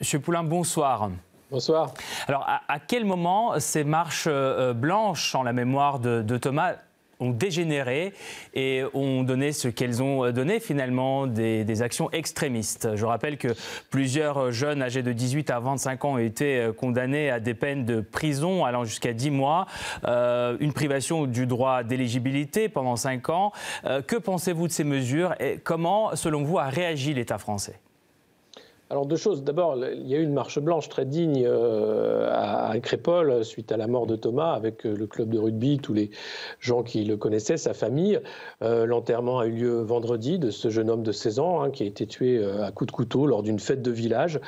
Monsieur Poulain, bonsoir. Bonsoir. Alors, à, quel moment ces marches blanches en la mémoire de Thomas ont dégénéré et ont donné ce qu'elles ont donné finalement des, actions extrémistes? Je rappelle que plusieurs jeunes âgés de 18 à 25 ans ont été euh, condamnés à des peines de prison allant jusqu'à 10 mois, euh, une privation du droit d'éligibilité pendant 5 ans. Euh, que pensez-vous de ces mesures et comment, selon vous, a réagi l'État français? Alors deux choses. D'abord, il y a eu une marche blanche très digne euh, à Crépole suite à la mort de Thomas avec euh, le club de rugby, tous les gens qui le connaissaient, sa famille. Euh, l'enterrement a eu lieu vendredi de ce jeune homme de 16 ans hein, qui a été tué à coups de couteau lors d'une fête de village.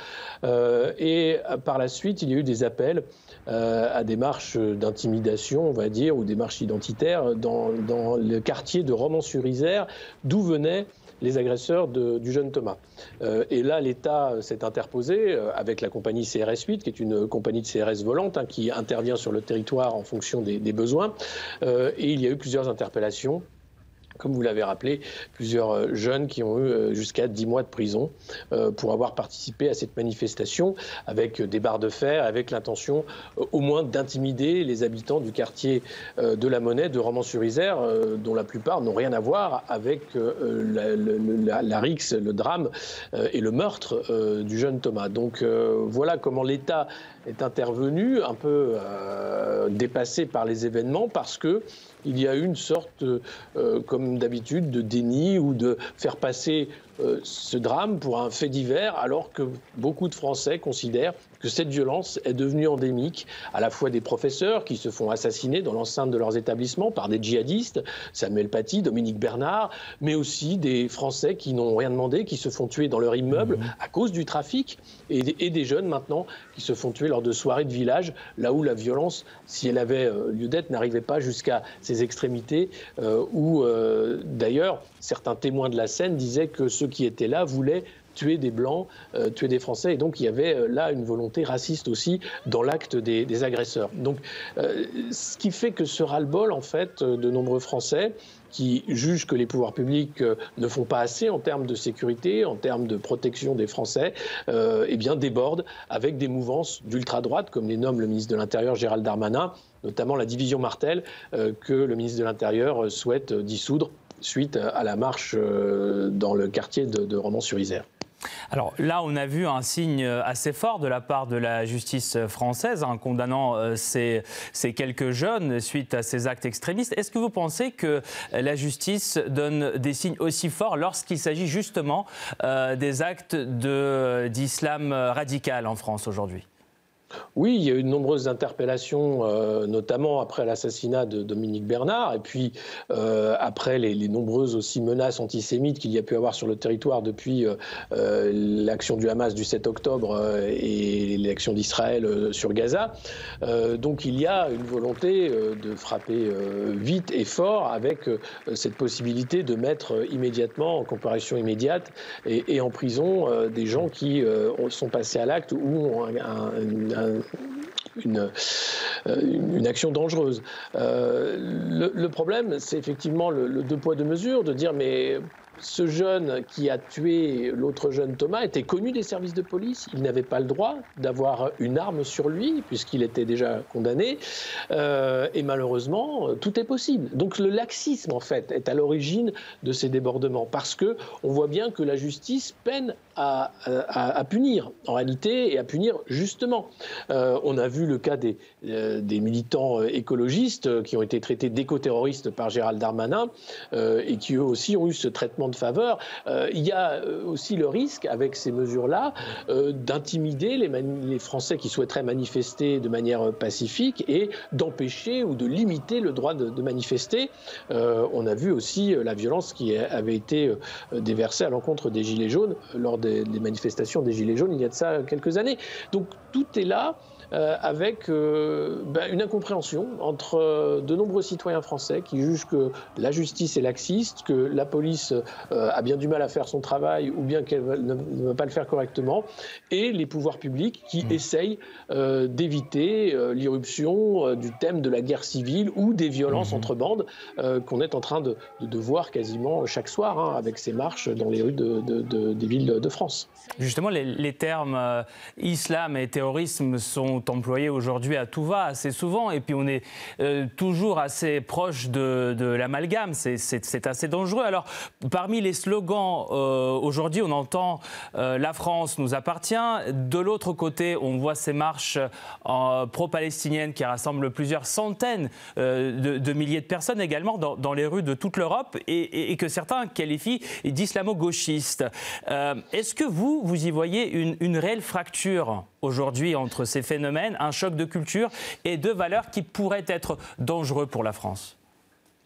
Et par la suite, il y a eu des appels à des marches d'intimidation, on va dire, ou des marches identitaires dans, dans le quartier de Romans-sur-Isère, d'où venait les agresseurs du jeune Thomas. Euh, et là, l'État s'est interposé euh, avec la compagnie CRS 8, qui est une compagnie de CRS volante hein, qui intervient sur le territoire en fonction des, besoins. Euh, et il y a eu plusieurs interpellations comme vous l'avez rappelé, plusieurs euh, jeunes qui ont eu euh, jusqu'à 10 mois de prison euh, pour avoir participé à cette manifestation avec des barres de fer, avec l'intention au moins d'intimider les habitants du quartier de la Monnaie de Romans-sur-Isère, dont la plupart n'ont rien à voir avec la, la, rixe, le drame et le meurtre du jeune Thomas. Donc voilà comment l'État est intervenu, un peu dépassé par les événements, parce que il y a eu une sorte, euh, d'habitude, de déni ou de faire passer euh, ce drame pour un fait divers, alors que beaucoup de Français considèrent que cette violence est devenue endémique, à la fois des professeurs qui se font assassiner dans l'enceinte de leurs établissements par des djihadistes, Samuel Paty, Dominique Bernard, mais aussi des Français qui n'ont rien demandé, qui se font tuer dans leur immeuble mmh. à cause du trafic, et, des jeunes maintenant qui se font tuer lors de soirées de village, là où la violence, si elle avait euh, lieu d'être, n'arrivait pas jusqu'à ces extrémités, euh, où d'ailleurs certains témoins de la scène disaient que ceux qui étaient là voulaient tuer des Blancs, euh, tuer des Français. Et donc il y avait euh, là une volonté raciste aussi dans l'acte des, agresseurs. Donc euh, ce qui fait que ce ras-le-bol, en fait, de nombreux Français qui jugent que les pouvoirs publics ne font pas assez en termes de sécurité, en termes de protection des Français, eh bien débordent avec des mouvances d'ultra-droite, comme les nomme le ministre de l'Intérieur Gérald Darmanin, notamment la division Martel, que le ministre de l'Intérieur souhaite dissoudre suite à la marche dans le quartier de Romans-sur-Isère. Alors là, on a vu un signe assez fort de la part de la justice française en condamnant euh, ces, quelques jeunes suite à ces actes extrémistes. Est-ce que vous pensez que la justice donne des signes aussi forts lorsqu'il s'agit justement euh, des actes d'islam radical en France aujourd'hui? Oui, il y a eu de nombreuses interpellations, euh, notamment après l'assassinat de Dominique Bernard, et puis euh, après les, nombreuses aussi menaces antisémites qu'il y a pu avoir sur le territoire depuis euh, l'action du Hamas du 7 octobre et l'action d'Israël sur Gaza. donc il y a une volonté de frapper vite et fort avec cette possibilité de mettre immédiatement en comparution immédiate et, en prison des gens qui sont passés à l'acte ou ont un euh, une, une, action dangereuse. Euh, le, problème, c'est effectivement le, deux poids deux mesures, de dire mais ce jeune qui a tué l'autre jeune Thomas était connu des services de police. Il n'avait pas le droit d'avoir une arme sur lui puisqu'il était déjà condamné. Euh, et malheureusement, tout est possible. Donc le laxisme, en fait, est à l'origine de ces débordements parce que on voit bien que la justice peine à, punir, en réalité, et à punir justement. Euh, on a vu le cas des, euh, militants écologistes qui ont été traités d'éco-terroristes par Gérald Darmanin et qui eux aussi ont eu ce traitement de faveur, euh, il y a euh, aussi le risque, avec ces mesures-là, euh, d'intimider les, les, Français qui souhaiteraient manifester de manière pacifique et d'empêcher ou de limiter le droit de, manifester. on a vu aussi la violence qui avait été déversée à l'encontre des Gilets jaunes lors des, des manifestations des Gilets jaunes il y a de ça quelques années. Donc tout est là. Euh, avec euh, ben, une incompréhension entre euh, de nombreux citoyens français qui jugent que la justice est laxiste, que la police a bien du mal à faire son travail ou bien qu'elle ne, va pas le faire correctement, et les pouvoirs publics qui mmh. essayent d'éviter l'irruption du thème de la guerre civile ou des violences mmh. entre bandes qu'on est en train de, voir quasiment chaque soir hein, avec ces marches dans les rues de, des villes de France. Justement, les, termes euh, islam et terrorisme sont employés aujourd'hui à tout va assez souvent, et puis on est euh, toujours assez proche de, l'amalgame. C'est assez dangereux. Alors, parmi les slogans, euh, aujourd'hui, on entend La France nous appartient. De l'autre côté, on voit ces marches pro-palestiniennes qui rassemblent plusieurs centaines de, milliers de personnes également dans, les rues de toute l'Europe, et, et, que certains qualifient d'islamo-gauchistes. Est-ce que vous, vous, y voyez une, réelle fracture aujourd'hui entre ces phénomènes, un choc de culture et de valeurs qui pourraient être dangereux pour la France?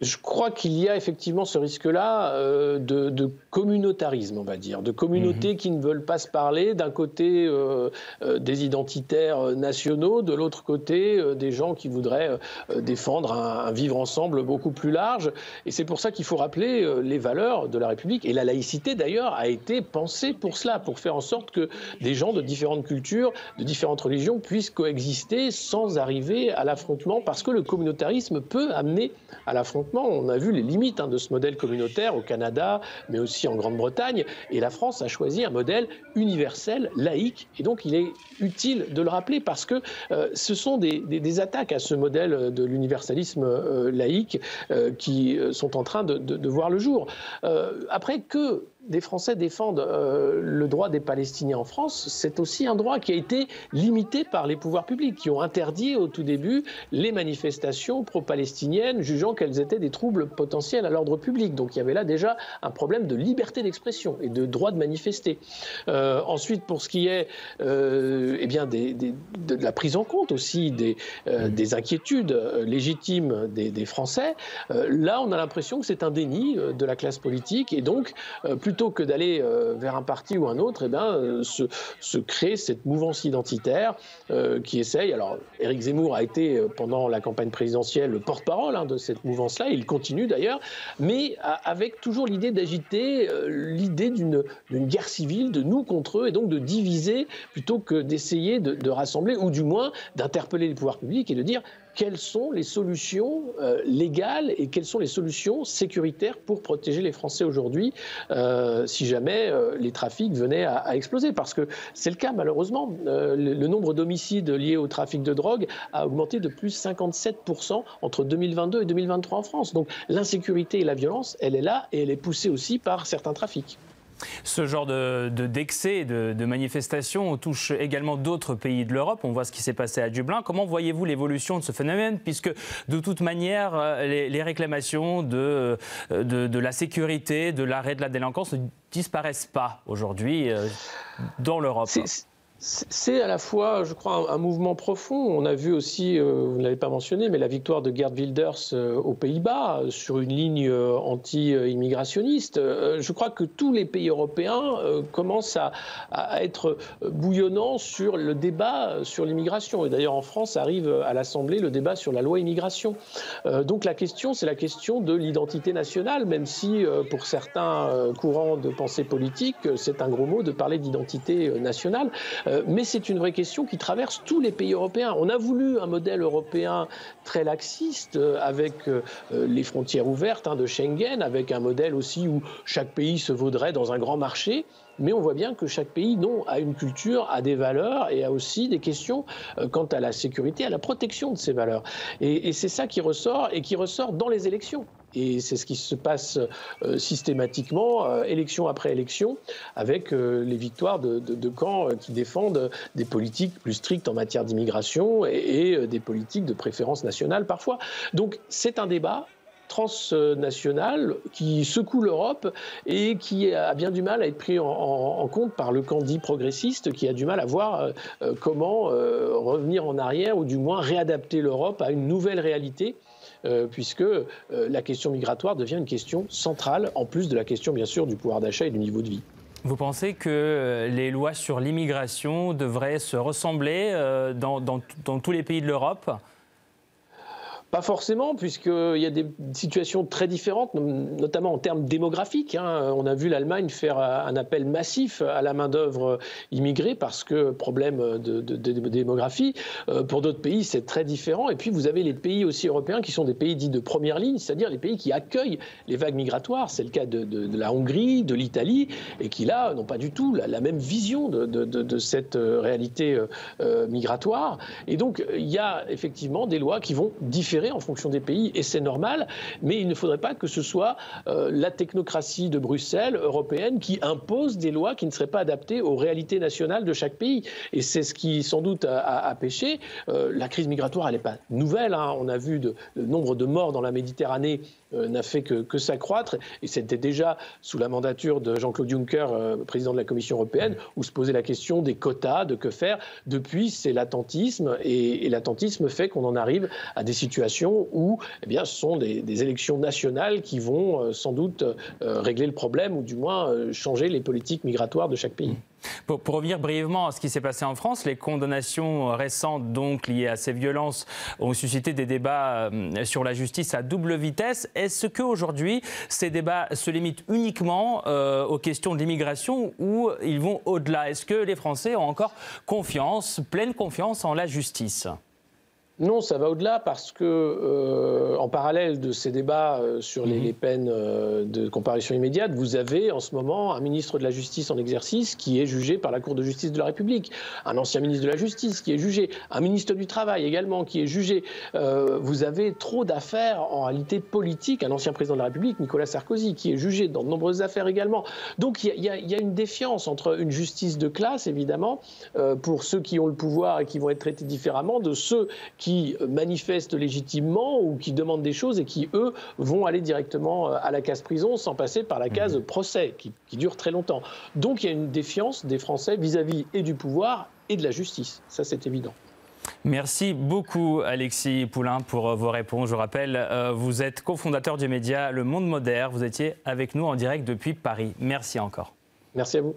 Je crois qu'il y a effectivement ce risque-là euh, de, communautarisme, on va dire, de communautés mhm. qui ne veulent pas se parler. D'un côté, euh, euh, des identitaires nationaux, de l'autre côté, des gens qui voudraient défendre un, vivre ensemble beaucoup plus large. Et c'est pour ça qu'il faut rappeler les valeurs de la République. Et la laïcité, d'ailleurs, a été pensée pour cela, pour faire en sorte que des gens de différentes cultures, de différentes religions puissent coexister sans arriver à l'affrontement, parce que le communautarisme peut amener à l'affrontement on a vu les limites hein, de ce modèle communautaire au Canada, mais aussi en Grande-Bretagne. Et la France a choisi un modèle universel, laïque. Et donc, il est utile de le rappeler parce que euh, ce sont des, attaques à ce modèle de l'universalisme euh, laïque euh, qui sont en train de, de voir le jour. après que des Français défendent euh, le droit des Palestiniens en France, c'est aussi un droit qui a été limité par les pouvoirs publics, qui ont interdit au tout début les manifestations pro-palestiniennes, jugeant qu'elles étaient des troubles potentiels à l'ordre public. Donc il y avait là déjà un problème de liberté d'expression et de droit de manifester. Euh, ensuite, pour ce qui est euh, eh bien de la prise en compte aussi des, des inquiétudes légitimes des, des Français, là on a l'impression que c'est un déni de la classe politique et donc plus plutôt que d'aller euh, vers un parti ou un autre, eh bien, euh, se, crée cette mouvance identitaire euh, qui essaye. Alors, Éric Zemmour a été pendant la campagne présidentielle le porte-parole hein, de cette mouvance-là, il continue d'ailleurs, mais avec toujours l'idée d'agiter l'idée d'une guerre civile, de nous contre eux, et donc de diviser plutôt que d'essayer de rassembler, ou du moins d'interpeller les pouvoirs publics et de dire quelles sont les solutions euh, légales et quelles sont les solutions sécuritaires pour protéger les Français aujourd'hui euh, si jamais euh, les trafics venaient à, exploser? Parce que c'est le cas malheureusement. Le, le, nombre d'homicides liés au trafic de drogue a augmenté de plus 57% entre 2022 et 2023 en France. Donc l'insécurité et la violence, elle est là et elle est poussée aussi par certains trafics. Ce genre de, d'excès, de, manifestations touche également d'autres pays de l'Europe. On voit ce qui s'est passé à Dublin. Comment voyez-vous l'évolution de ce phénomène Puisque de toute manière, euh, les, réclamations de, de, de, la sécurité, de l'arrêt de la délinquance ne disparaissent pas aujourd'hui euh, dans l'Europe. À la fois, je crois, un, mouvement profond. On a vu aussi, euh, vous ne l'avez pas mentionné, mais la victoire de Gerd Wilders euh, aux Pays-Bas euh, sur une ligne anti-immigrationniste. je crois que tous les pays européens commencent à, être bouillonnants sur le débat sur l'immigration. Et d'ailleurs, en France, arrive à l'Assemblée le débat sur la loi immigration. donc la question, c'est la question de l'identité nationale, même si pour certains courants de pensée politique, c'est un gros mot de parler d'identité nationale. Euh, mais c'est une vraie question qui traverse tous les pays européens. On a voulu un modèle européen très laxiste, euh, avec euh, les frontières ouvertes hein, de Schengen, avec un modèle aussi où chaque pays se vaudrait dans un grand marché. Mais on voit bien que chaque pays, non, a une culture, a des valeurs et a aussi des questions quant à la sécurité, à la protection de ces valeurs. et c'est ça qui ressort et qui ressort dans les élections. Et c'est ce qui se passe euh, systématiquement, euh, élection après élection, avec euh, les victoires de, camps qui défendent des politiques plus strictes en matière d'immigration et, des politiques de préférence nationale parfois. Donc c'est un débat transnational qui secoue l'Europe et qui a bien du mal à être pris en, compte par le camp dit progressiste qui a du mal à voir comment revenir en arrière ou du moins réadapter l'Europe à une nouvelle réalité euh, puisque euh, la question migratoire devient une question centrale, en plus de la question bien sûr du pouvoir d'achat et du niveau de vie. Vous pensez que euh, les lois sur l'immigration devraient se ressembler dans, tous les pays de l'Europe? Pas forcément, puisqu'il y a des situations très différentes, notamment en termes démographiques. Hein. On a vu l'Allemagne faire un appel massif à la main-d'œuvre immigrée parce que problème de, démographie. Euh, pour d'autres pays, c'est très différent. Et puis, vous avez les pays aussi européens qui sont des pays dits de première ligne, c'est-à-dire les pays qui accueillent les vagues migratoires. C'est le cas de, la Hongrie, de l'Italie, et qui, là, n'ont pas du tout la, même vision de, cette euh, réalité euh, migratoire. Et donc, il y a effectivement des lois qui vont différer en fonction des pays, et c'est normal, mais il ne faudrait pas que ce soit euh, la technocratie de Bruxelles, européenne, qui impose des lois qui ne seraient pas adaptées aux réalités nationales de chaque pays. Et c'est ce qui, sans doute, a, péché. Euh, la crise migratoire, elle n'est pas nouvelle. Hein. On a vu de, le nombre de morts dans la Méditerranée euh, n'a fait que, s'accroître. Et c'était déjà sous la mandature de Jean-Claude Juncker, président de la Commission européenne, où se posait la question des quotas, de que faire. Depuis, c'est l'attentisme. Et l'attentisme fait qu'on en arrive à des situations où eh bien, ce sont des, élections nationales qui vont euh, sans doute euh, régler le problème ou du moins euh, changer les politiques migratoires de chaque pays. Pour, revenir brièvement à ce qui s'est passé en France, les condamnations récentes donc liées à ces violences ont suscité des débats sur la justice à double vitesse. Est-ce qu'aujourd'hui, ces débats se limitent uniquement aux questions de l'immigration ou ils vont au-delà? Est-ce que les Français ont encore confiance, pleine confiance en la justice? Non, ça va au-delà parce que, euh, en parallèle de ces débats euh, sur les, mhm. peines euh, de comparution immédiate, vous avez en ce moment un ministre de la Justice en exercice qui est jugé par la Cour de justice de la République, un ancien ministre de la Justice qui est jugé, un ministre du Travail également qui est jugé. vous avez trop d'affaires en réalité politiques, un ancien président de la République, Nicolas Sarkozy, qui est jugé dans de nombreuses affaires également. Donc il y, y, a une défiance entre une justice de classe, évidemment, pour ceux qui ont le pouvoir et qui vont être traités différemment, de ceux qui qui manifestent légitimement ou qui demandent des choses et qui, eux, vont aller directement euh, à la case prison sans passer par la case mhm. procès, qui, dure très longtemps. Donc il y a une défiance des Français vis-à-vis et du pouvoir et de la justice. Ça, c'est évident. Merci beaucoup Alexis Poulain pour euh, vos réponses. Je rappelle, euh, vous êtes cofondateur du média Le Monde Moderne. Vous étiez avec nous en direct depuis Paris. Merci encore. Merci à vous.